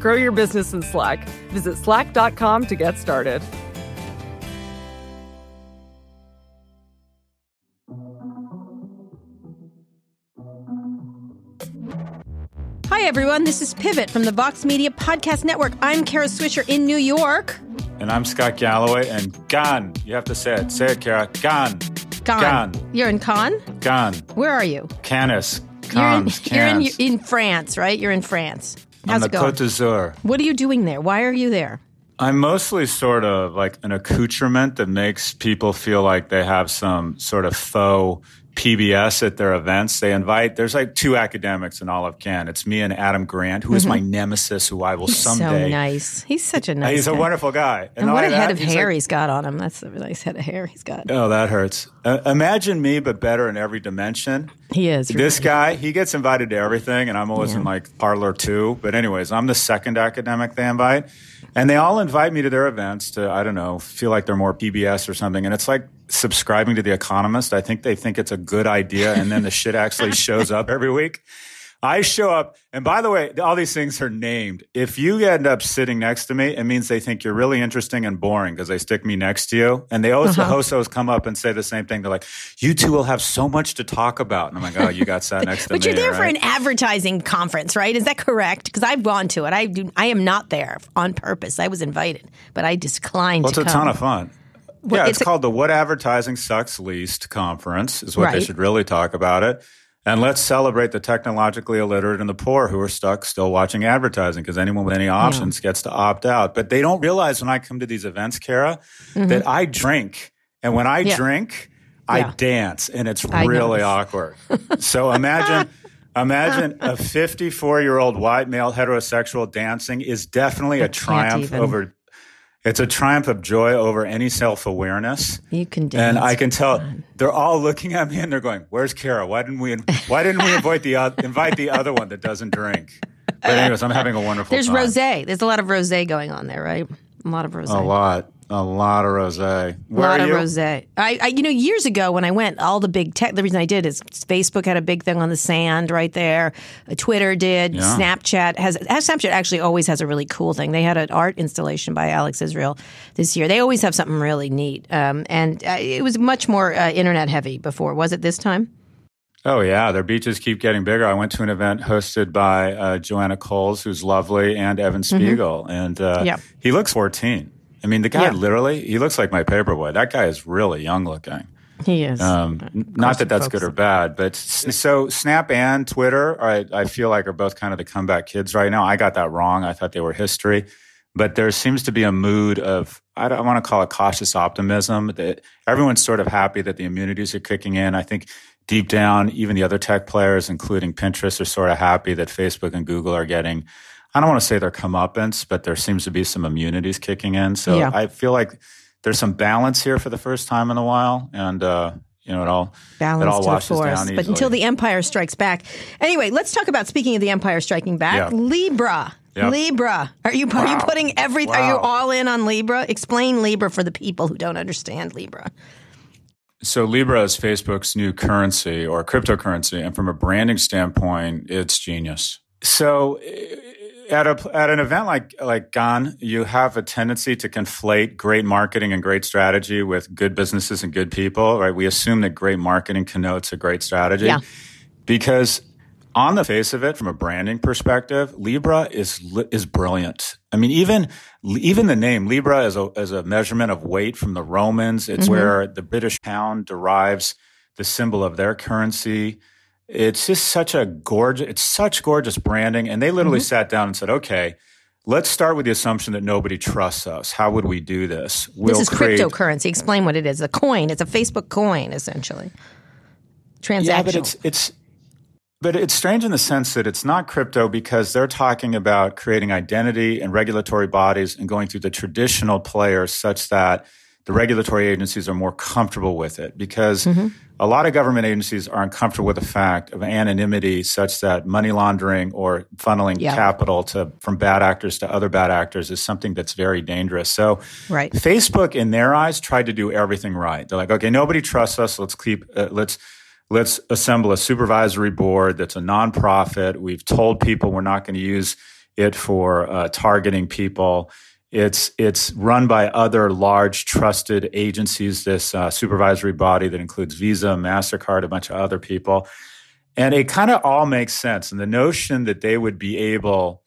Grow your business in Slack. Visit slack.com to get started. Hi, everyone. This is Pivot from the Vox Media Podcast Network. I'm Kara Swisher in New York. And I'm Scott Galloway. And gone. You have to say it. Say it, Kara. Gone. Gone. Gone. You're in Cannes? Gone. Where are you? Canis. You're in, Cons. you're in, Cans. in France, right? You're in France. How's On it the going? Côte d'Azur. What are you doing there? Why are you there? I'm mostly sort of like an accoutrement that makes people feel like they have some sort of faux PBS at their events. They invite, there's like two academics in all of Cannes. It's me and Adam Grant, who is my nemesis, who I will someday. Mm-hmm. So nice. He's such a nice He's a guy. wonderful guy. And not what a head that, of he's hair like- he's got on him. That's a nice head of hair he's got. Oh, that hurts. Uh, imagine me, but better in every dimension. He is. This guy, he gets invited to everything, and I'm always in like parlor two. But anyways, I'm the second academic they invite, and they all invite me to their events to I don't know, feel like they're more PBS or something. And it's like subscribing to The Economist. I think they think it's a good idea, and then the shit actually shows up every week. I show up, and by the way, all these things are named. If you end up sitting next to me, it means they think you're really interesting and boring because they stick me next to you. And they always, Uh-huh. the hostos come up and say the same thing. They're like, "You two will have so much to talk about." And I'm like, "Oh, you got sat next to But me." But you're there for an advertising conference, right? Is that correct? Because I've gone to it. I do. I am not there on purpose. I was invited, but I declined. Well, it's to a come. ton of fun. Well, yeah, it's it's, a- called the What Advertising Sucks Least Conference, is what they should really talk about it. And let's celebrate the technologically illiterate and the poor who are stuck still watching advertising because anyone with any options gets to opt out. But they don't realize when I come to these events, Kara, that I drink. And when I Mm-hmm. Yeah. drink, Yeah. I dance and it's I really awkward. so imagine. Imagine a 54 year old white male heterosexual dancing is definitely a triumph over it's a triumph of joy over any self awareness. You can dance. And I can tell they're all looking at me and they're going, "Where's Kara? Why didn't we? Why didn't we invite the oth- invite the other one that doesn't drink?" But anyways, I'm having a wonderful. There's time. rosé. There's a lot of rosé going on there, right? A lot of rosé. A lot, a lot of rosé. A lot of rosé. I, I, you know, years ago when I went, all the big tech. The reason I did is Facebook had a big thing on the sand right there. Uh, Twitter did. Yeah. Snapchat has. Snapchat actually always has a really cool thing. They had an art installation by Alex Israel this year. They always have something really neat. Um, and uh, it was much more uh, internet heavy before. Was it this time? Oh yeah, their beaches keep getting bigger. I went to an event hosted by uh, Joanna Coles, who's lovely, and Evan Spiegel, and uh, Mm-hmm. Yeah. he looks 14. I mean, the guy Yeah. literally, he looks like my paperboy. That guy is really young looking. He is. Um, not that that's good or bad, but so Snap and Twitter, I, I feel like are both kind of the comeback kids right now. I got that wrong. I thought they were history, but there seems to be a mood of I don't want to call it cautious optimism. That everyone's sort of happy that the immunities are kicking in. I think deep down, even the other tech players, including Pinterest, are sort of happy that Facebook and Google are getting. I don't want to say their comeuppance, but there seems to be some immunities kicking in. So Yeah. I feel like there's some balance here for the first time in a while, and uh, you know it all balance it all washes force. down But until the empire strikes back. Anyway, let's talk about speaking of the empire striking back. Yeah. Libra. Yeah. Libra. Are you are you Wow. putting every are you all in on Libra? Explain Libra for the people who don't understand Libra. So Libra is Facebook's new currency or cryptocurrency, and from a branding standpoint, it's genius. So at a at an event like like GAN, you have a tendency to conflate great marketing and great strategy with good businesses and good people, right? We assume that great marketing connotes a great strategy. Yeah. Because on the face of it, from a branding perspective, Libra is is brilliant. I mean, even even the name Libra is a as a measurement of weight from the Romans. It's mm-hmm. where the British pound derives the symbol of their currency. It's just such a gorgeous. It's such gorgeous branding, and they literally mm-hmm. sat down and said, "Okay." Let's start with the assumption that nobody trusts us. How would we do this? We'll this is create... cryptocurrency. Explain what it is. A coin. It's a Facebook coin, essentially. Transactional. Yeah, but it's it's but it's strange in the sense that it's not crypto because they're talking about creating identity and regulatory bodies and going through the traditional players such that the regulatory agencies are more comfortable with it because mm-hmm. A lot of government agencies are uncomfortable with the fact of anonymity such that money laundering or funneling yeah. capital to from bad actors to other bad actors is something that's very dangerous. So right. Facebook in their eyes tried to do everything right. They're like, okay, nobody trusts us. Let's keep uh, let's let's assemble a supervisory board that's a nonprofit. We've told people we're not going to use it for uh, targeting people. It's it's run by other large trusted agencies. This uh, supervisory body that includes Visa, Mastercard, a bunch of other people, and it kind of all makes sense. And the notion that they would be able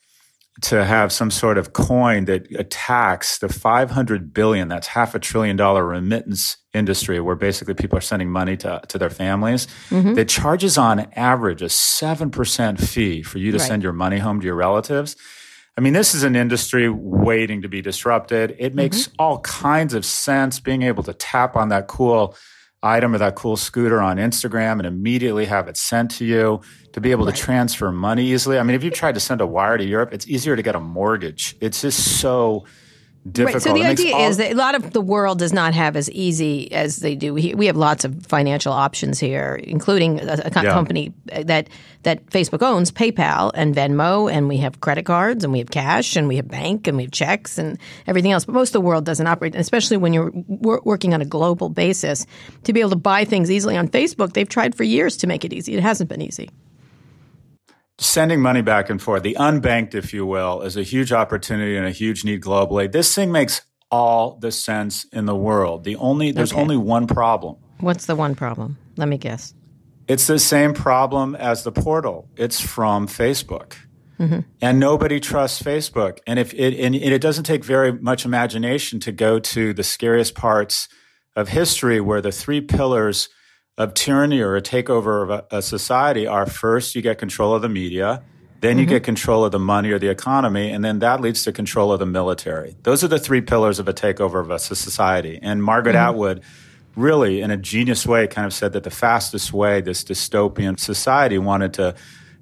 to have some sort of coin that attacks the 500 billion that's half a trillion dollar remittance industry where basically people are sending money to, to their families mm-hmm. that charges on average a 7% fee for you to right. send your money home to your relatives i mean this is an industry waiting to be disrupted it makes mm-hmm. all kinds of sense being able to tap on that cool item or that cool scooter on Instagram and immediately have it sent to you to be able right. to transfer money easily. I mean, if you've tried to send a wire to Europe, it's easier to get a mortgage. It's just so difficult. Right. So the idea all- is that a lot of the world does not have as easy as they do. We, we have lots of financial options here, including a, a yeah. company that that Facebook owns, PayPal and Venmo, and we have credit cards and we have cash and we have bank and we have checks and everything else. But most of the world doesn't operate, especially when you're wor- working on a global basis. To be able to buy things easily on Facebook, they've tried for years to make it easy. It hasn't been easy sending money back and forth, the unbanked, if you will, is a huge opportunity and a huge need globally. This thing makes all the sense in the world. The only there's okay. only one problem. What's the one problem? Let me guess. It's the same problem as the portal. It's from Facebook. Mm-hmm. And nobody trusts Facebook. And if it and it doesn't take very much imagination to go to the scariest parts of history where the three pillars of tyranny or a takeover of a, a, society are first you get control of the media, then you mm-hmm. get control of the money or the economy, and then that leads to control of the military. Those are the three pillars of a takeover of a society. And Margaret mm-hmm. Atwood really, in a genius way, kind of said that the fastest way this dystopian society wanted to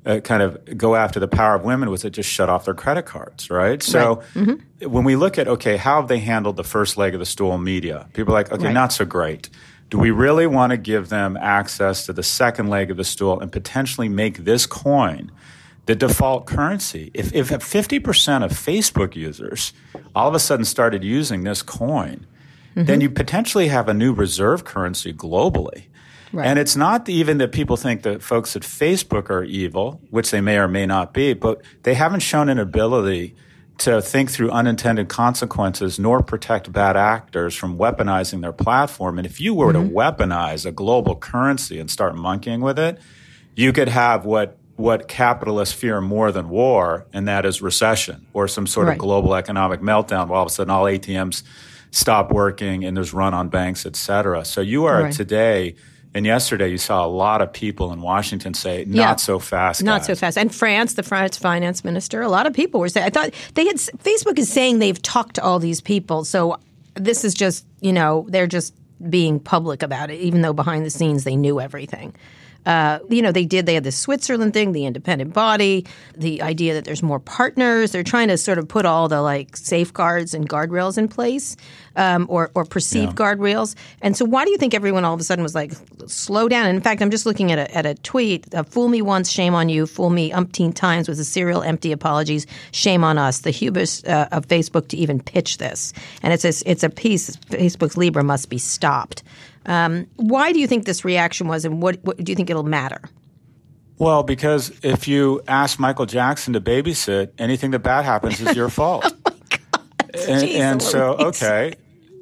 uh, kind of go after the power of women was to just shut off their credit cards, right? So right. Mm-hmm. when we look at, okay, how have they handled the first leg of the stool, media? People are like, okay, right. not so great do we really want to give them access to the second leg of the stool and potentially make this coin the default currency? If, if 50% of Facebook users all of a sudden started using this coin, mm-hmm. then you potentially have a new reserve currency globally. Right. And it's not even that people think that folks at Facebook are evil, which they may or may not be, but they haven't shown an ability to think through unintended consequences nor protect bad actors from weaponizing their platform. And if you were mm-hmm. to weaponize a global currency and start monkeying with it, you could have what what capitalists fear more than war, and that is recession or some sort right. of global economic meltdown. Where all of a sudden all ATMs stop working and there's run on banks, et cetera. So you are right. today and yesterday, you saw a lot of people in Washington say, "Not yeah, so fast, not guys. so fast." And France, the France finance minister, a lot of people were saying. I thought they had. Facebook is saying they've talked to all these people, so this is just you know they're just being public about it, even though behind the scenes they knew everything. Uh, you know, they did. They had the Switzerland thing, the independent body, the idea that there's more partners. They're trying to sort of put all the like safeguards and guardrails in place, um, or or perceived yeah. guardrails. And so, why do you think everyone all of a sudden was like, slow down? And in fact, I'm just looking at a, at a tweet: uh, "Fool me once, shame on you. Fool me umpteen times with a serial empty apologies. Shame on us." The hubris uh, of Facebook to even pitch this, and it's a, it's a piece. Facebook's Libra must be stopped. Um, why do you think this reaction was, and what, what do you think it'll matter? Well, because if you ask Michael Jackson to babysit, anything that bad happens is your fault. oh and, and so, okay,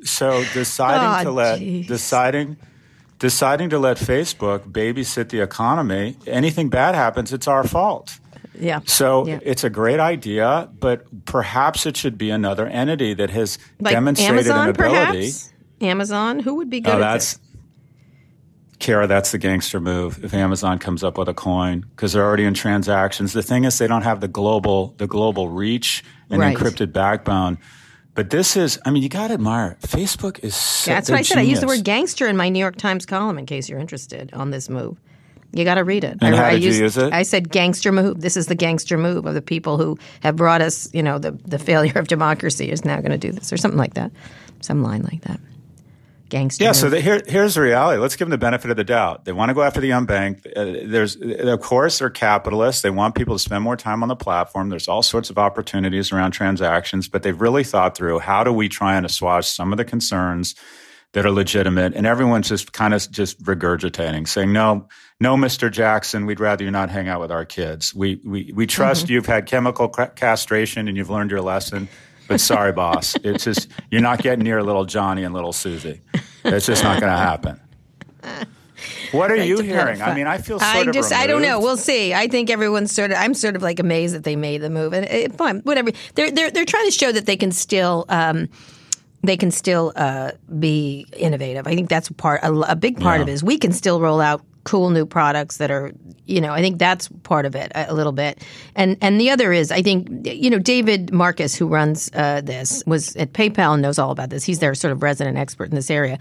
so deciding oh, to let geez. deciding deciding to let Facebook babysit the economy. Anything bad happens, it's our fault. Yeah. So Yeah. it's a great idea, but perhaps it should be another entity that has Like demonstrated Amazon, an ability. perhaps? Amazon, who would be good Oh, at that's this? Kara. That's the gangster move. If Amazon comes up with a coin because they're already in transactions. The thing is, they don't have the global the global reach and Right. encrypted backbone. But this is, I mean, you got to admire. it. Facebook is. So, That's what I said. I used the word gangster in my New York Times column in case you're interested on this move. You got to read it. And I, how I did you use it? I said gangster move. This is the gangster move of the people who have brought us, you know, the, the failure of democracy is now going to do this or something like that. Some line like that. Yeah, so the, here, here's the reality. Let's give them the benefit of the doubt. They want to go after the unbanked. Uh, there's, of course, they're capitalists. They want people to spend more time on the platform. There's all sorts of opportunities around transactions, but they've really thought through how do we try and assuage some of the concerns that are legitimate, and everyone's just kind of just regurgitating, saying, "No, no, Mr. Jackson, we'd rather you not hang out with our kids. We we we trust you've had chemical castration and you've learned your lesson." But sorry, boss. It's just you're not getting near little Johnny and little Susie. It's just not going to happen. What are you hearing? I mean, I feel sort I of just I don't know. We'll see. I think everyone's sort of I'm sort of like amazed that they made the move and it, fine whatever. They're they're they're trying to show that they can still um, they can still uh, be innovative. I think that's part a, a big part of it is we can still roll out cool new products that are you know I think that's part of it a, a little bit. And and the other is I think you know David Marcus who runs uh, this was at PayPal and knows all about this. He's their sort of resident expert in this area.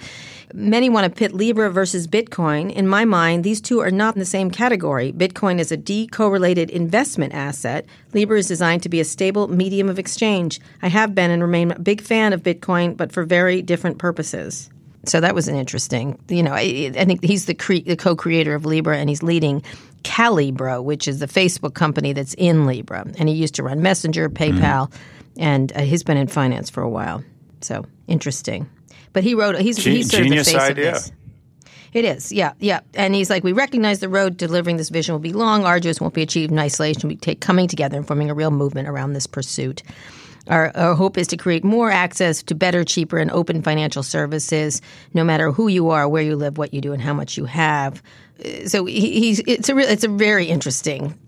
Many want to pit Libra versus Bitcoin. In my mind, these two are not in the same category. Bitcoin is a decorrelated investment asset. Libra is designed to be a stable medium of exchange. I have been and remain a big fan of Bitcoin, but for very different purposes. So that was an interesting, you know, I, I think he's the, cre- the co-creator of Libra and he's leading Calibra, which is the Facebook company that's in Libra. And he used to run Messenger, PayPal, and uh, he's been in finance for a while. So interesting. But he wrote, he's, Ge- he's sort genius of the face idea. of this. It is, yeah, yeah. And he's like, we recognize the road delivering this vision will be long, arduous, won't be achieved in isolation. We take coming together and forming a real movement around this pursuit. Our, our hope is to create more access to better, cheaper, and open financial services, no matter who you are, where you live, what you do, and how much you have. Uh, So he, he's it's a real, it's a very interesting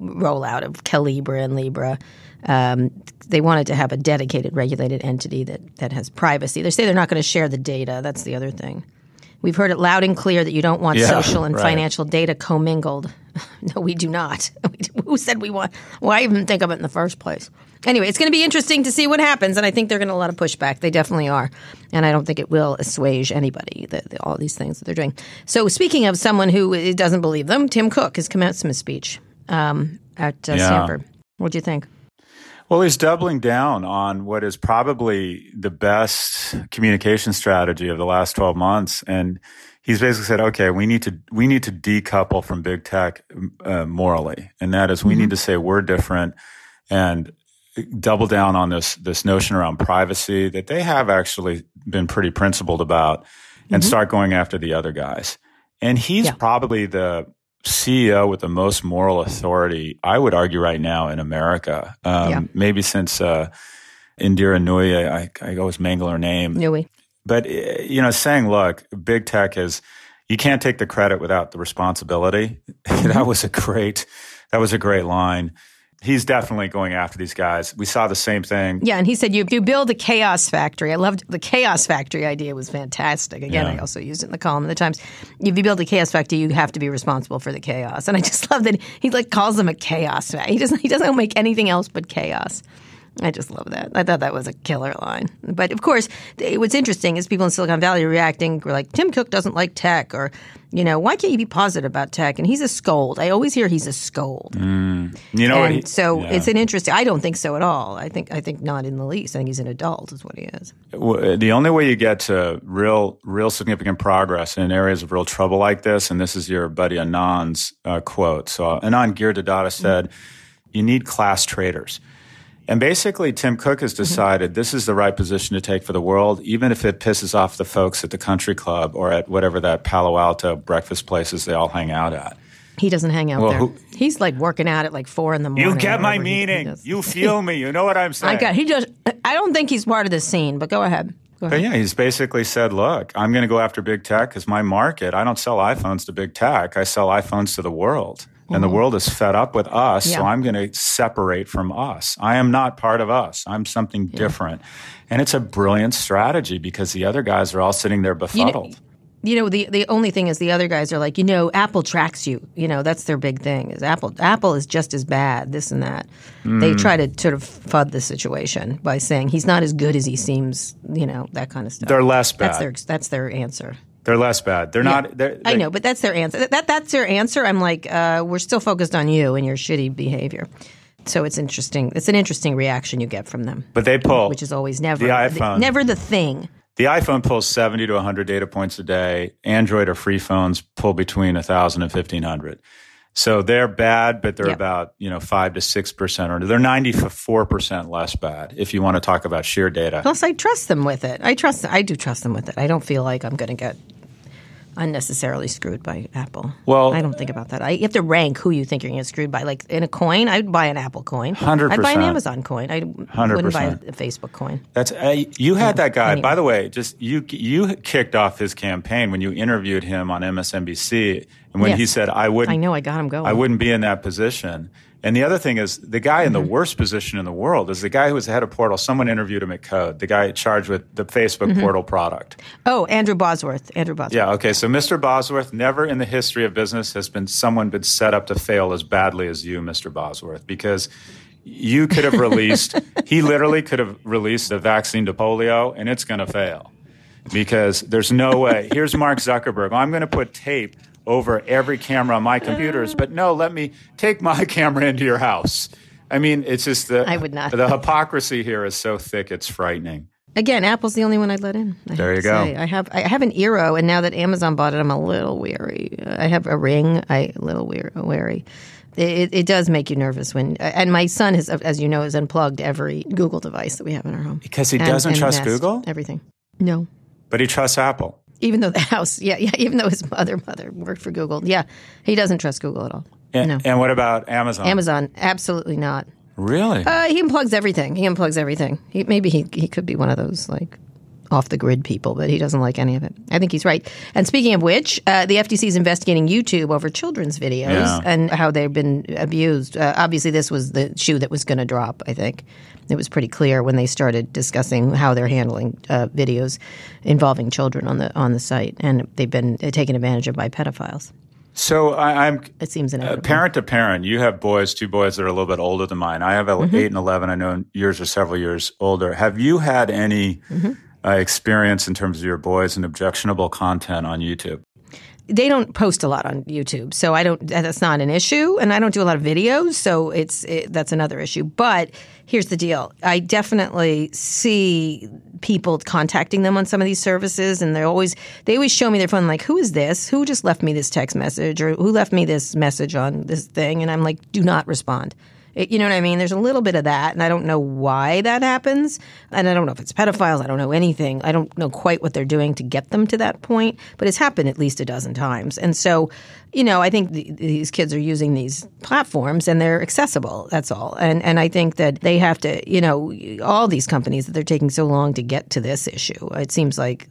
rollout of Calibra and Libra. Um, they wanted to have a dedicated, regulated entity that that has privacy. They say they're not going to share the data. That's the other thing. We've heard it loud and clear that you don't want Yeah, social and right. financial data commingled. no, we do not. Who said we want? Why even think of it in the first place? Anyway, it's going to be interesting to see what happens, and I think they're going to a lot of pushback. They definitely are, and I don't think it will assuage anybody. The, the, all these things that they're doing. So, speaking of someone who doesn't believe them, Tim Cook, has commenced his commencement speech um, at uh, Yeah. Stanford. What do you think? Well, he's doubling down on what is probably the best communication strategy of the last 12 months. And he's basically said, okay, we need to, we need to decouple from big tech uh, morally. And that is we need to say we're different and double down on this, this notion around privacy that they have actually been pretty principled about and start going after the other guys. And he's Yeah. probably the CEO with the most moral authority, I would argue, right now in America. Um, Yeah. Maybe since uh, Indira Nooyi, I, I always mangle her name. Nui. But, uh, you know, saying, look, big tech is, you can't take the credit without the responsibility. that was a great, that was a great line. He's definitely going after these guys. We saw the same thing. Yeah, and he said you you build a chaos factory. I loved the chaos factory idea was fantastic. Again, Yeah. I also used it in the column of the Times. If you build a chaos factory, you have to be responsible for the chaos. And I just love that he like calls them a chaos factory. He doesn't he doesn't make anything else but chaos. I just love that. I thought that was a killer line. But of course, th- what's interesting is people in Silicon Valley are reacting were like Tim Cook doesn't like tech, or you know, why can't you be positive about tech? And he's a scold. I always hear he's a scold. Mm. You know and he- so yeah. it's an interesting. I don't think so at all. I think I think not in the least. I think he's an adult, is what he is. w- uh, the only way you get to real, real significant progress in areas of real trouble like this, and this is your buddy Anand's uh, quote. So Anand Giridharadas said, mm. "You need class traders." And basically, Tim Cook has mm-hmm. decided this is the right position to take for the world, even if it pisses off the folks at the country club or at whatever that Palo Alto breakfast places they all hang out at. He doesn't hang out Well, there. who- he's like working out at like four in the morning. You get my whatever he- he meaning. you feel me. You know what I'm saying. I got. He just. I don't think he's part of the scene. But go ahead. But yeah, he's basically said, look, I'm going to go after big tech because my market, I don't sell iPhones to big tech. I sell iPhones to the world. Mm-hmm. And the mm-hmm. world is fed up with us. Yeah. So I'm going to separate from us. I am not part of us. I'm something yeah. different. And it's a brilliant strategy because the other guys are all sitting there befuddled. You know, you know the the only thing is the other guys are like you know apple tracks you you know that's their big thing is apple apple is just as bad this and that mm. they try to sort of fud the situation by saying he's not as good as he seems you know that kind of stuff they're less bad that's their that's their answer they're less bad they're yeah. not they're, they're, i know but that's their answer that that's their answer i'm like uh, we're still focused on you and your shitty behavior so it's interesting. It's an interesting reaction you get from them. But they pull, which is always never the iPhone, the, never the thing. The iPhone pulls 70 to 100 data points a day. Android or free phones pull between 1,000 and 1,500. So they're bad, but they're yep. about, you know, 5 to 6% or they're 94% less bad if you want to talk about sheer data. Plus I trust them with it. I trust I do trust them with it. I don't feel like I'm going to get unnecessarily screwed by Apple. Well, I don't think about that. I, you have to rank who you think you're going to get screwed by. Like in a coin, I'd buy an Apple coin. Hundred I'd buy an Amazon coin. I wouldn't buy a, Facebook coin. That's uh, you had that guy. Anyway. By the way, just you you kicked off his campaign when you interviewed him on MSNBC, and when yes. he said, "I wouldn't," I know I got him going. I wouldn't be in that position. And the other thing is, the guy in the mm-hmm. worst position in the world is the guy who was the head of Portal. Someone interviewed him at Code, the guy charged with the Facebook mm-hmm. Portal product. Oh, Andrew Bosworth. Andrew Bosworth. Yeah. Okay. So Mr. Bosworth, never in the history of business has been someone been set up to fail as badly as you, Mr. Bosworth, because you could have released. he literally could have released a vaccine to polio, and it's going to fail because there's no way. Here's Mark Zuckerberg. I'm going to put tape over every camera on my uh. computers, but no, let me take my camera into your house. I mean, it's just the I would not. The hypocrisy here is so thick; it's frightening. Again, Apple's the only one I'd let in. I there you go. Say. I have I have an Eero, and now that Amazon bought it, I'm a little weary. I have a Ring. I a little wary. It, it, does make you nervous when, and my son has, as you know, has unplugged every Google device that we have in our home because he doesn't and, trust Google. Everything, no, but he trusts Apple even though the house, yeah, yeah, even though his mother mother worked for Google, yeah, he doesn't trust Google at all. And, no. and what about Amazon? Amazon, absolutely not. Really? Uh, he unplugs everything. He unplugs everything. He, maybe he he could be one of those like off the grid people, but he doesn't like any of it. I think he's right. And speaking of which, uh, the FTC is investigating YouTube over children's videos yeah. and how they've been abused. Uh, obviously, this was the shoe that was going to drop. I think it was pretty clear when they started discussing how they're handling uh, videos involving children on the on the site, and they've been taken advantage of by pedophiles. So I, am It seems inevitable. Uh, parent to parent. You have boys, two boys that are a little bit older than mine. I have mm-hmm. eight and eleven. I know yours are several years older. Have you had any mm-hmm. Experience in terms of your boys and objectionable content on YouTube? they don't post a lot on YouTube, so I don't. That's not an issue, and I don't do a lot of videos, so it's it, that's another issue. But here's the deal: I definitely see people contacting them on some of these services, and they're always they always show me their phone, like, "Who is this? Who just left me this text message, or who left me this message on this thing?" And I'm like, "Do not respond." It, you know what I mean? There's a little bit of that, and I don't know why that happens. And I don't know if it's pedophiles. I don't know anything. I don't know quite what they're doing to get them to that point, but it's happened at least a dozen times. And so, you know, I think the, these kids are using these platforms and they're accessible. That's all. And and I think that they have to, you know, all these companies that they're taking so long to get to this issue. It seems like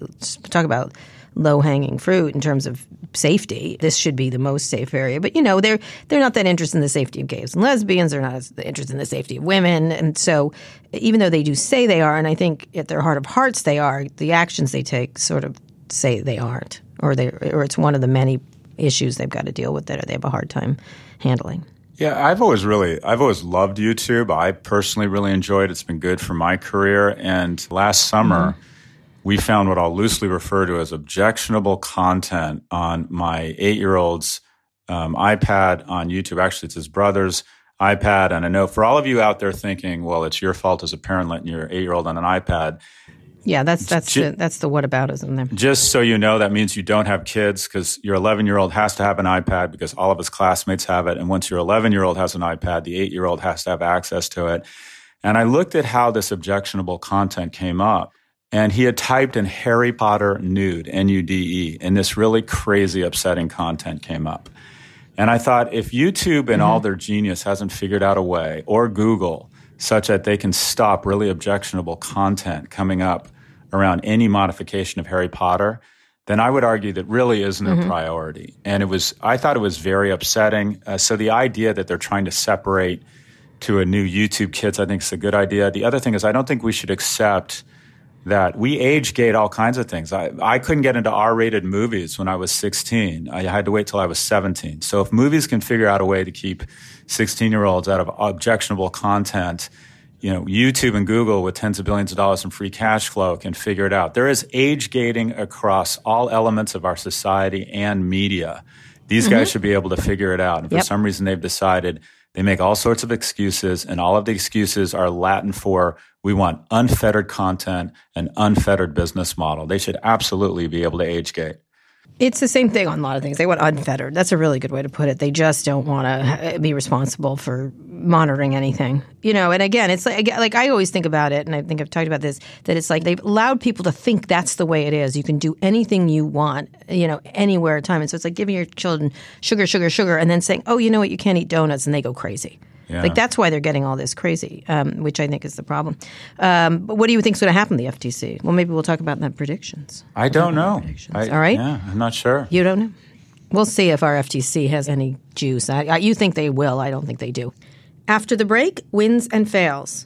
talk about low hanging fruit in terms of safety. This should be the most safe area. But you know, they're they're not that interested in the safety of gays and lesbians. They're not as interested in the safety of women. And so, even though they do say they are, and I think at their heart of hearts they are, the actions they take sort of say they aren't, or they or it's one of the many issues they've got to deal with that they have a hard time handling. Yeah, I've always really, I've always loved YouTube. I personally really enjoyed it. It's been good for my career. And last summer, mm-hmm we found what I'll loosely refer to as objectionable content on my eight year old's um, iPad on YouTube. Actually, it's his brother's iPad. And I know for all of you out there thinking, well, it's your fault as a parent letting your eight year old on an iPad. Yeah, that's that's the, that's the whataboutism there. Just so you know, that means you don't have kids because your 11 year old has to have an iPad because all of his classmates have it, and once your 11 year old has an iPad, the eight year old has to have access to it. And I looked at how this objectionable content came up, and he had typed in Harry Potter nude, N U D E, and this really crazy, upsetting content came up. And I thought, if YouTube and mm-hmm. all their genius hasn't figured out a way, or Google, such that they can stop really objectionable content coming up around any modification of Harry Potter, then I would argue that really isn't a priority. And it was, I thought it was very upsetting. Uh, so the idea that they're trying to separate to a new YouTube Kids, I think is a good idea. The other thing is, I don't think we should accept that we age gate all kinds of things. I, I couldn't get into R rated movies when I was 16. I had to wait till I was 17. So if movies can figure out a way to keep 16 year olds out of objectionable content, you know, YouTube and Google with tens of billions of dollars in free cash flow can figure it out. There is age gating across all elements of our society and media. These Mm-hmm. guys should be able to figure it out. And for Yep. some reason they've decided they make all sorts of excuses, and all of the excuses are Latin for we want unfettered content and unfettered business model. They should absolutely be able to age gate. It's the same thing on a lot of things. They want unfettered. That's a really good way to put it. They just don't want to eh, be responsible for monitoring anything. You know, and again, it's like like I always think about it, and I think I've talked about this. That it's like they've allowed people to think that's the way it is. You can do anything you want, you know, anywhere at time. And so it's like giving your children sugar, sugar, sugar, and then saying, "Oh, you know what? You can't eat donuts," and they go crazy. Yeah. Like that's why they're getting all this crazy, um, which I think is the problem. Um, but what do you think is going to happen to the FTC? Well, maybe we'll talk about that predictions. I don't know. I- All right. Yeah, I'm not sure. You don't know. We'll see if our FTC has any juice. I, I, you think they will. I don't think they do. After the break, wins and fails.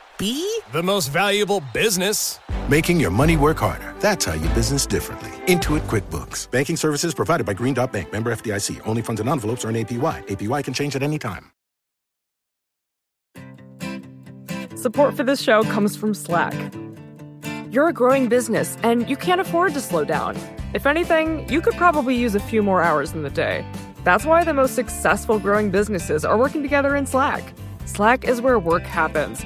MVB? the most valuable business. Making your money work harder. That's how you business differently. Intuit QuickBooks. Banking services provided by Green Dot Bank. Member FDIC. Only funds and envelopes earn APY. APY can change at any time. Support for this show comes from Slack. You're a growing business and you can't afford to slow down. If anything, you could probably use a few more hours in the day. That's why the most successful growing businesses are working together in Slack. Slack is where work happens,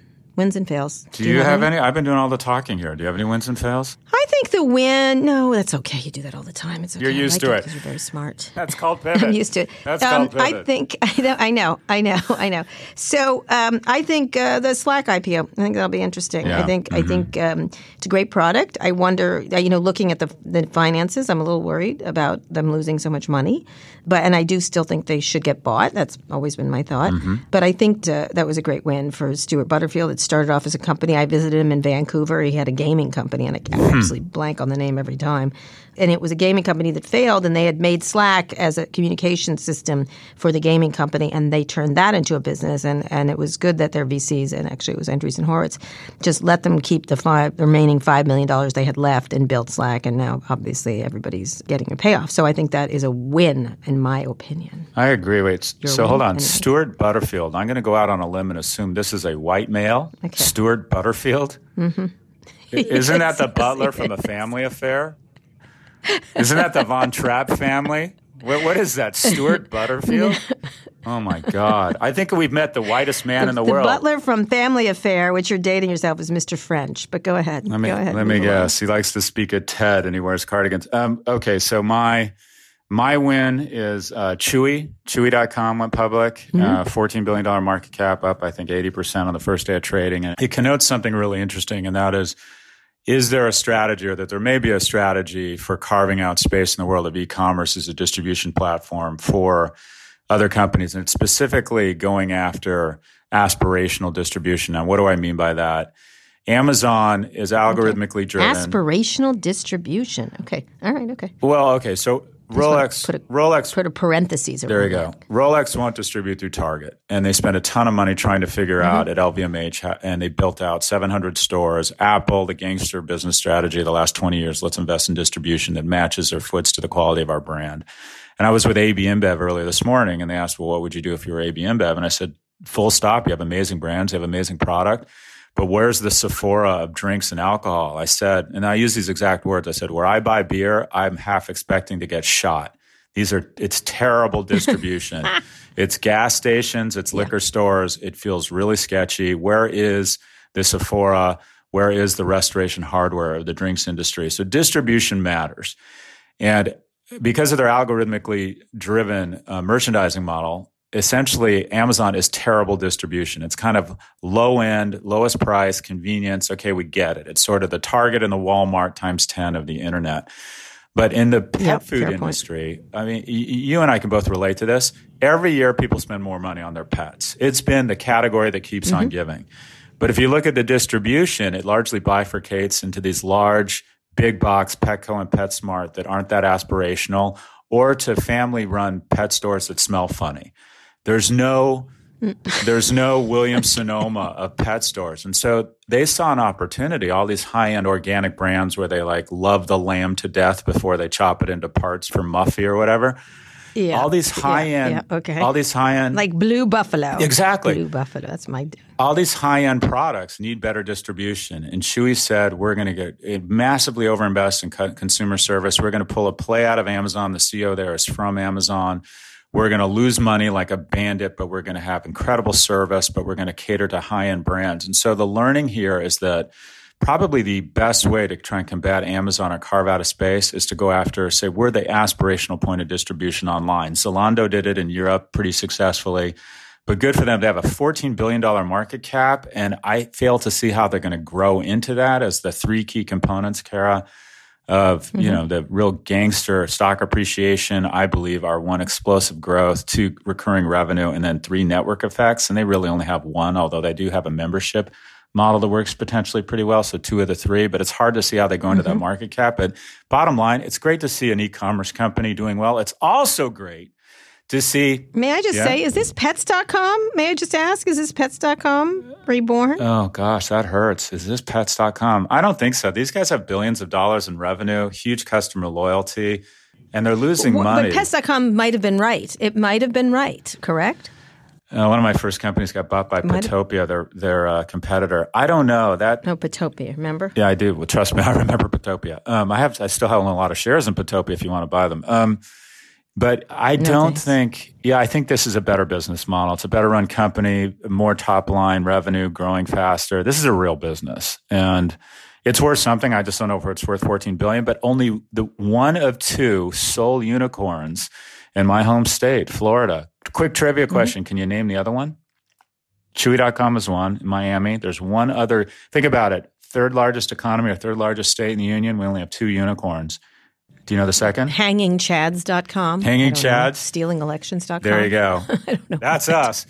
Wins and fails. Do you have any? I've been doing all the talking here. Do you have any wins and fails? I think the win. No, that's okay. You do that all the time. It's okay. You're used like to it. because You're very smart. That's called pivot. I'm used to it. That's um, called I pivot. think I know, I know, I know, I know. So um, I think uh, the Slack IPO. I think that'll be interesting. Yeah. I think I think um, it's a great product. I wonder, uh, you know, looking at the the finances, I'm a little worried about them losing so much money. But and I do still think they should get bought. That's always been my thought. But I think uh, that was a great win for Stuart Butterfield. It started off as a company. I visited him in Vancouver. He had a gaming company, and I I hmm. actually blank on the name every time. And it was a gaming company that failed, and they had made Slack as a communication system for the gaming company, and they turned that into a business. And, and it was good that their VCs, and actually it was Andreessen Horowitz, just let them keep the five, the remaining $5 million they had left and built Slack. And now, obviously, everybody's getting a payoff. So I think that is a win, in my opinion. I agree. Wait, Your so hold on. anyway. Stuart Butterfield. I'm going to go out on a limb and assume this is a white male. Stuart Butterfield. Mm-hmm. Isn't that the butler from the Family Affair? Isn't that the Von Trapp family? What, what is that? Stuart Butterfield? Oh my God! I think we've met the whitest man in the, the world. butler from Family Affair, which you're dating yourself, is Mr. French. But go ahead. Let me go ahead. let me guess. He likes to speak at TED and he wears cardigans. Um, okay, so my my win is uh, Chewy. Chewy.com went public. Mm-hmm. Uh, $14 billion market cap, up I think 80% on the first day of trading. And it connotes something really interesting, and that is is there a strategy or that there may be a strategy for carving out space in the world of e-commerce as a distribution platform for other companies and specifically going after aspirational distribution now what do i mean by that amazon is algorithmically driven Aspirational distribution. Okay. All right. Okay. well okay so rolex put a- rolex Put a parentheses. there you go. Rolex won't distribute through Target, and they spent a ton of money trying to figure Mm-hmm. out at LVMH, and they built out 700 stores. Apple, the gangster business strategy of the last 20 years, let's invest in distribution that matches or foots to the quality of our brand. And I was with AB InBev earlier this morning, and they asked, "Well, what would you do if you were AB InBev?" And I said, "Full stop. You have amazing brands, you have amazing product." But where's the Sephora of drinks and alcohol? I said, and I use these exact words. I said, where I buy beer, I'm half expecting to get shot. These are, it's terrible distribution. it's gas stations, it's liquor stores. It feels really sketchy. Where is the Sephora? Where is the restoration hardware of the drinks industry? So distribution matters. And because of their algorithmically driven uh, merchandising model, essentially Amazon is terrible distribution. It's kind of low end, lowest price, convenience. Okay, we get it. It's sort of the Target and the Walmart times 10 of the internet. But in the pet yep, food industry, point. I mean, y- you and I can both relate to this. Every year, people spend more money on their pets. It's been the category that keeps mm-hmm. on giving. But if you look at the distribution, it largely bifurcates into these large, big box Petco and PetSmart that aren't that aspirational, or to family run pet stores that smell funny. There's no there's no Williams Sonoma of pet stores. And so they saw an opportunity, all these high end organic brands where they like love the lamb to death before they chop it into parts for Muffy or whatever. Yeah. All these high end, yeah, yeah, okay. all these high end, like Blue Buffalo. Exactly. Blue Buffalo. That's my. All these high end products need better distribution. And Chewy said, we're going to get eh, massively overinvest in consumer service. We're going to pull a play out of Amazon. The CEO there is from Amazon. We're going to lose money like a bandit, but we're going to have incredible service, but we're going to cater to high end brands. And so the learning here is that probably the best way to try and combat Amazon or carve out a space is to go after, say, we're the aspirational point of distribution online. Zalando did it in Europe pretty successfully, but good for them. They have a $14 billion market cap, and I fail to see how they're going to grow into that as the three key components, Kara, of, mm-hmm. you know, the real gangster stock appreciation, I believe, are one explosive growth, two recurring revenue, and then three network effects. And they really only have one, although they do have a membership model that works potentially pretty well. So two of the three, but it's hard to see how they go into mm-hmm. that market cap. But bottom line, it's great to see an e-commerce company doing well. It's also great to see. May I just yeah. say, is this pets.com? May I just ask, is this pets.com reborn? Oh gosh, that hurts. Is this pets.com? I don't think so. These guys have billions of dollars in revenue, huge customer loyalty, and they're losing well, money. But pets.com might have been right. It might have been right, correct? Uh, one of my first companies got bought by Petopia, their their uh, competitor. I don't know that. No, Petopia. Remember? Yeah, I do. Well, trust me, I remember Petopia. Um, I have. I still have a lot of shares in Petopia if you want to buy them. Um, but I no, don't thanks. think. Yeah, I think this is a better business model. It's a better run company, more top line revenue, growing faster. This is a real business, and it's worth something. I just don't know if it's worth 14 billion. But only the one of two sole unicorns in my home state, Florida. Quick trivia mm-hmm. question. Mm-hmm. Can you name the other one? Chewy.com is one in Miami. There's one other. Think about it. Third largest economy or third largest state in the union. We only have two unicorns. Do you know the second? HangingChads.com. Hanging Chads. StealingElections.com. There you go. I don't know. That's us.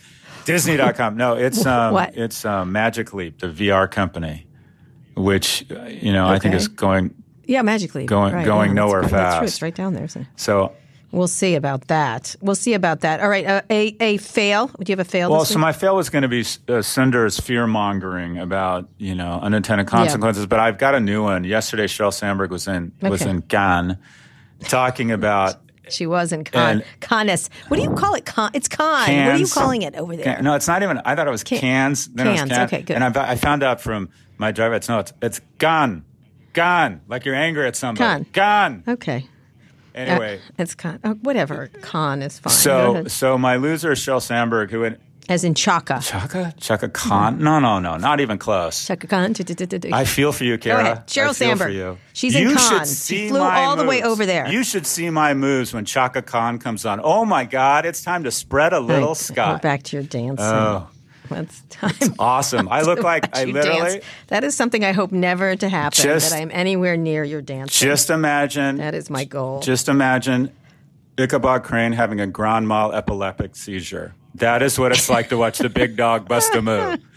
Disney.com. No, it's um, what? it's um, Magic Leap, the VR company, which you know okay. I think is going. Yeah, Magic Leap. Going right, going yeah, nowhere fast. True. It's right down there. So. so We'll see about that. We'll see about that. All right, uh, a a fail. Do you have a fail? Well, so my fail was going to be uh, fear mongering about you know unintended consequences, yeah. but I've got a new one. Yesterday, Sheryl Sandberg was in okay. was in Cannes talking about. She was in Cannes. Cannes. What do you call it? Con- it's Cannes. Cans, what are you calling it over there? Can, no, it's not even. I thought it was Can- cans. Then cans. It was cans. Okay, good. And I, I found out from my driver. It's no. It's it's gone, gone. Like you're angry at somebody. Gone. Gone. Okay. Anyway, uh, it's con. Uh, whatever. Con is fine. So, so my loser is Sheryl Sandberg, who, as in Chaka. Chaka? Chaka Khan? Mm-hmm. No, no, no, not even close. Chaka Khan. I feel for you, Kara. Sheryl Sandberg. you. She's in Cannes. She flew all moves. the way over there. You should see my moves when Chaka Khan comes on. Oh my God, it's time to spread a little right. sky. Back to your dancing. Oh. It's time. It's awesome. I look like I literally. Dance. That is something I hope never to happen. Just, that I am anywhere near your dancing. Just imagine. That is my goal. Just imagine Ichabod Crane having a grand mal epileptic seizure. That is what it's like to watch the big dog bust a move.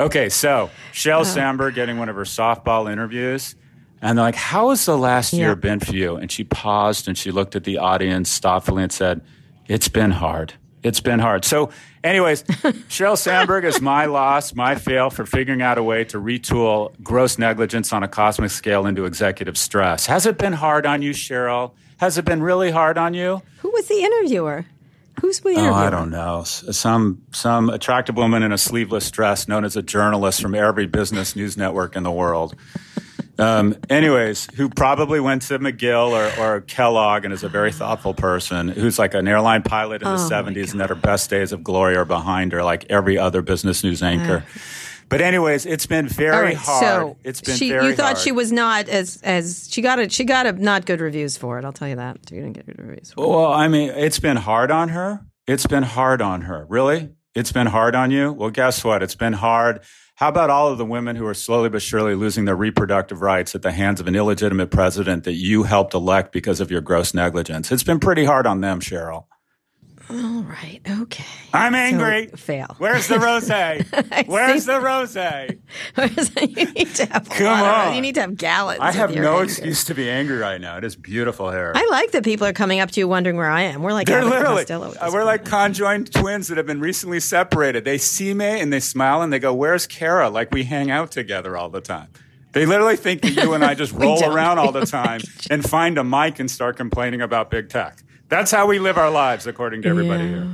Okay, so Sheryl oh. Uh-huh. Sandberg getting one of her softball interviews. And they're like, How has the last yeah. year been for you? And she paused and she looked at the audience thoughtfully and said, It's been hard. It's been hard. So, anyways, Sheryl Sandberg is my loss, my fail for figuring out a way to retool gross negligence on a cosmic scale into executive stress. Has it been hard on you, Sheryl? Has it been really hard on you? Who was the interviewer? Who's we Oh. I don't know. Some some attractive woman in a sleeveless dress, known as a journalist from every business news network in the world. Um, anyways, who probably went to McGill or, or Kellogg and is a very thoughtful person who's like an airline pilot in the Oh, my 70s and that her best days of glory are behind her, like every other business news anchor. But anyways, it's been very right, hard. so it's been she, very you thought hard. she was not as as she got it. She got a not good reviews for it. I'll tell you that. She didn't get good reviews. For it. Well, I mean, it's been hard on her. It's been hard on her. Really? It's been hard on you? Well, guess what? It's been hard. How about all of the women who are slowly but surely losing their reproductive rights at the hands of an illegitimate president that you helped elect because of your gross negligence? It's been pretty hard on them, Sheryl. All right. Okay. I'm angry. So, fail. Where's the rosé? Where's the rosé? you need to have. Come on. you need to have gallons. I have no anger. excuse to be angry right now. It is beautiful hair. I like that people are coming up to you wondering where I am. We're like They're literally, uh, we're like conjoined twins that have been recently separated. They see me and they smile and they go, "Where's Kara?" Like we hang out together all the time. They literally think that you and I just roll around all the time and find a mic and start complaining about big tech. That's how we live our lives, according to everybody Yeah. here.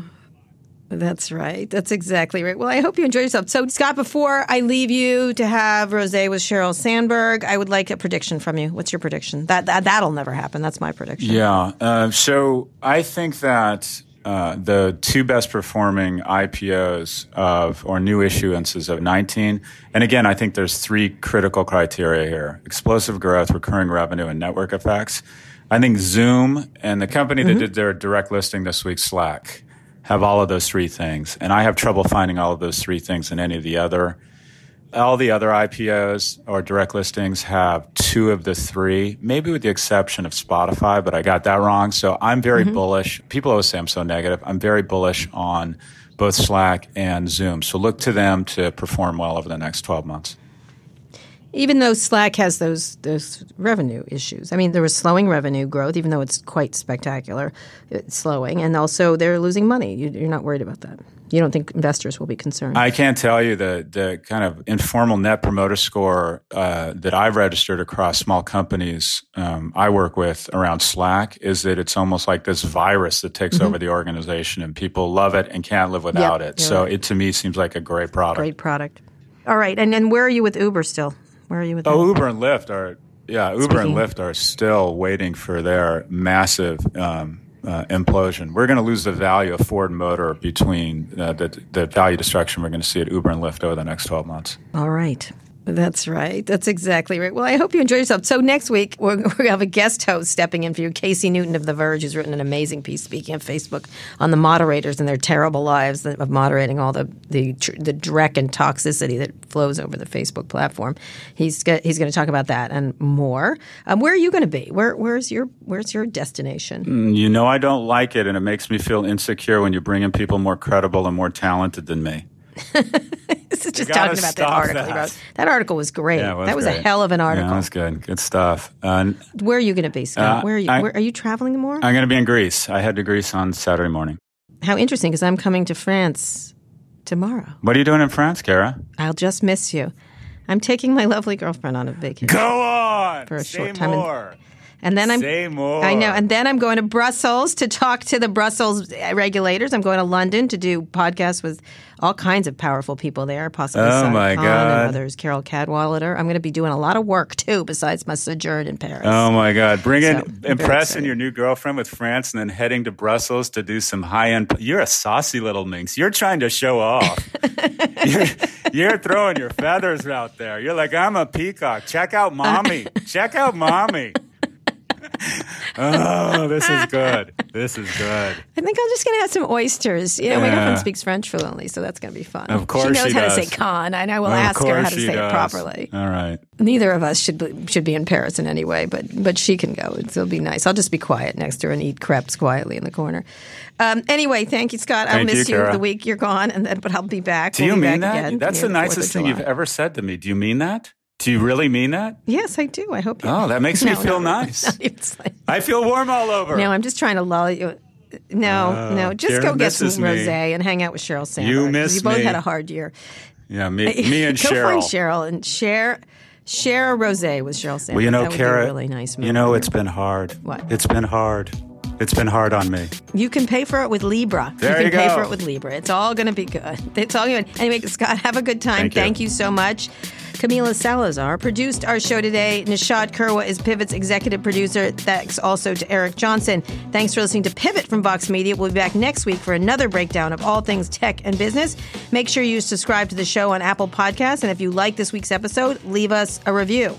That's right. That's exactly right. Well, I hope you enjoy yourself. So, Scott, before I leave you to have Rosé with Sheryl Sandberg, I would like a prediction from you. What's your prediction? That, that that'll never happen. That's my prediction. Yeah. Uh, so I think that uh, the two best performing IPOs of or new issuances of 19, and again, I think there's three critical criteria here: explosive growth, recurring revenue, and network effects. I think Zoom and the company that mm-hmm. did their direct listing this week, Slack, have all of those three things, and I have trouble finding all of those three things in any of the other all the other IPOs or direct listings have two of the three, maybe with the exception of Spotify, but I got that wrong. So I'm very mm-hmm. bullish. People always say I'm so negative. I'm very bullish on both Slack and Zoom. So look to them to perform well over the next 12 months. Even though Slack has those those revenue issues. I mean, there was slowing revenue growth, even though it's quite spectacular. It's slowing, and also they're losing money. You, you're not worried about that. You don't think investors will be concerned? I can't tell you the the kind of informal net promoter score uh, that I've registered across small companies um, I work with around Slack is that it's almost like this virus that takes over the organization, and people love it and can't live without it. So right. it to me seems like a great product. Great product. All right, and then where are you with Uber still? Where are you with? Oh, them? Uber and Lyft are yeah, Uber Speaking- and Lyft are still waiting for their massive um, uh, implosion. We're going to lose the value of Ford Motor between uh, the the value destruction we're going to see at Uber and Lyft over the next twelve months. All right. That's right. That's exactly right. Well, I hope you enjoy yourself. So next week we're, we're going to have a guest host stepping in for you, Casey Newton of The Verge, who's written an amazing piece speaking of Facebook on the moderators and their terrible lives of moderating all the the the dreck and toxicity that flows over the Facebook platform. He's he's going to talk about that and more. Um, where are you going to be? Where where's your where's your destination? You know I don't like it, and it makes me feel insecure when you bring in people more credible and more talented than me. This is just talking about that article. that. That article was great. Yeah, was that was a hell of an Yeah, article. that was good. Good stuff. Uh, Where are you going to be, Scott? Uh, where are you? I- where, are you traveling more? I'm going to be in Greece. I head to Greece on Saturday morning. How interesting, because I'm coming to France tomorrow. What are you doing in France, Kara? I'll just miss you. I'm taking my lovely girlfriend on a vacation. Go on. For a Say short time in- more. And then I'm Say more. I know. And then I'm going to Brussels to talk to the Brussels eh, regulators. I'm going to London to do podcasts with all kinds of powerful people there, possibly Oh, my Khan God. and others, Carole Cadwalladr. I'm going to be doing a lot of work too, besides my sojourn in Paris. Oh my God! Bring in, So, I'm impressing your new girlfriend with France, and then heading to Brussels to do some high end. You're a saucy little minx. You're trying to show off. you're, you're throwing your feathers out there. You're like, I'm a peacock. Check out mommy. Check out mommy. Oh, this is good. This is good. I think I'm just going to have some oysters. You know, my girlfriend speaks French fluently, so that's going to be fun. Of course she knows she how does. to say "con," and I will Of ask her how to say does. it properly. All right. Neither of us should be, should be in Paris in any way, but but she can go. It'll be nice. I'll just be quiet next to her and eat crepes quietly in the corner. Um, anyway, thank you, Scott. I'll Thank miss you, you, the week you're gone, and then but I'll be back. Do We'll you mean that? again That's near the nicest thing you've ever said to me. Do you mean that? Do you really mean that? Yes, I do. I hope. You Oh, that makes me feel no, nice. It's like, I feel warm all over. no, I'm just trying to lull you. No, oh, no, just Karen go get some me. rosé and hang out with Sheryl Sandberg. 'cause miss You both me. had a hard year. yeah, me, me and go Sheryl. find Sheryl and share share a rosé with Sheryl Sandberg. Well, you know, Kara, really nice. you know, it's been hard. What? It's been hard. It's been hard on me. You can pay for it with Libra. There you can you pay for it with Libra. It's all going to be good. It's all good. Anyway, Scott, have a good time. Thank you. you so much. Camila Salazar produced our show today. Nishad Kurwa is Pivot's executive producer. Thanks also to Eric Johnson. Thanks for listening to Pivot from Vox Media. We'll be back next week for another breakdown of all things tech and business. Make sure you subscribe to the show on Apple Podcasts. And if you like this week's episode, leave us a review.